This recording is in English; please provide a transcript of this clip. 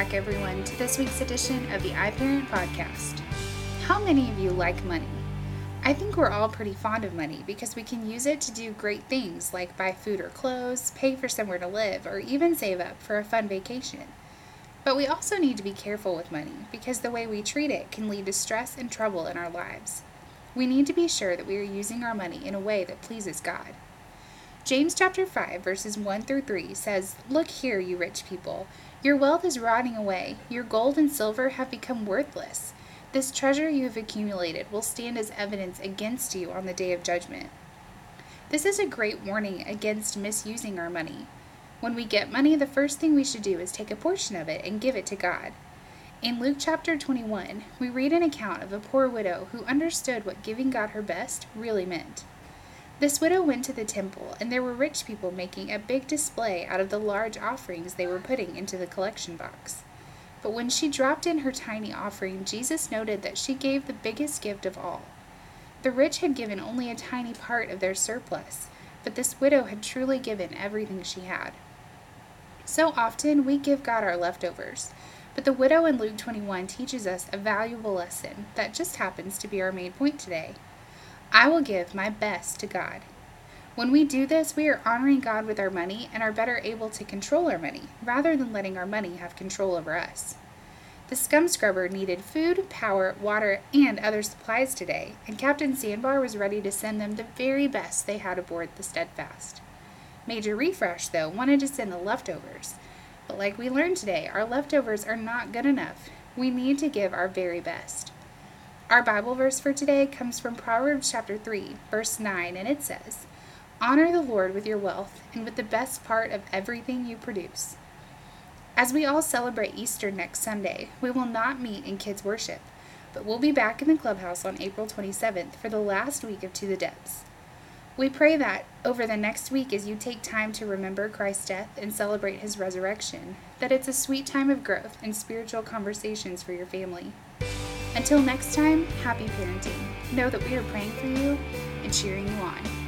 back, everyone, to this week's edition of the iParent Podcast. How many of you like money? I think we're all pretty fond of money because we can use it to do great things like buy food or clothes, pay for somewhere to live, or even save up for a fun vacation. But we also need to be careful with money because the way we treat it can lead to stress and trouble in our lives. We need to be sure that we are using our money in a way that pleases God. James chapter 5 verses 1 through 3 says, "Look here, you rich people, your wealth is rotting away. Your gold and silver have become worthless. This treasure you have accumulated will stand as evidence against you on the day of judgment." This is a great warning against misusing our money. When we get money, the first thing we should do is take a portion of it and give it to God. In Luke chapter 21, we read an account of a poor widow who understood what giving God her best really meant. This widow went to the temple, and there were rich people making a big display out of the large offerings they were putting into the collection box. But when she dropped in her tiny offering, Jesus noted that she gave the biggest gift of all. The rich had given only a tiny part of their surplus, but this widow had truly given everything she had. So often we give God our leftovers, but the widow in Luke 21 teaches us a valuable lesson that just happens to be our main point today. I will give my best to God. When we do this, we are honoring God with our money and are better able to control our money rather than letting our money have control over us. The scum scrubber needed food, power, water, and other supplies today, and Captain Sandbar was ready to send them the very best they had aboard the Steadfast. Major Refresh, though, wanted to send the leftovers. But like we learned today, our leftovers are not good enough. We need to give our very best. Our Bible verse for today comes from Proverbs chapter 3, verse 9, and it says, Honor the Lord with your wealth and with the best part of everything you produce. As we all celebrate Easter next Sunday, we will not meet in kids' worship, but we'll be back in the clubhouse on April 27th for the last week of To the Depths. We pray that over the next week, as you take time to remember Christ's death and celebrate his resurrection, that it's a sweet time of growth and spiritual conversations for your family. Until next time, happy parenting. Know that we are praying for you and cheering you on.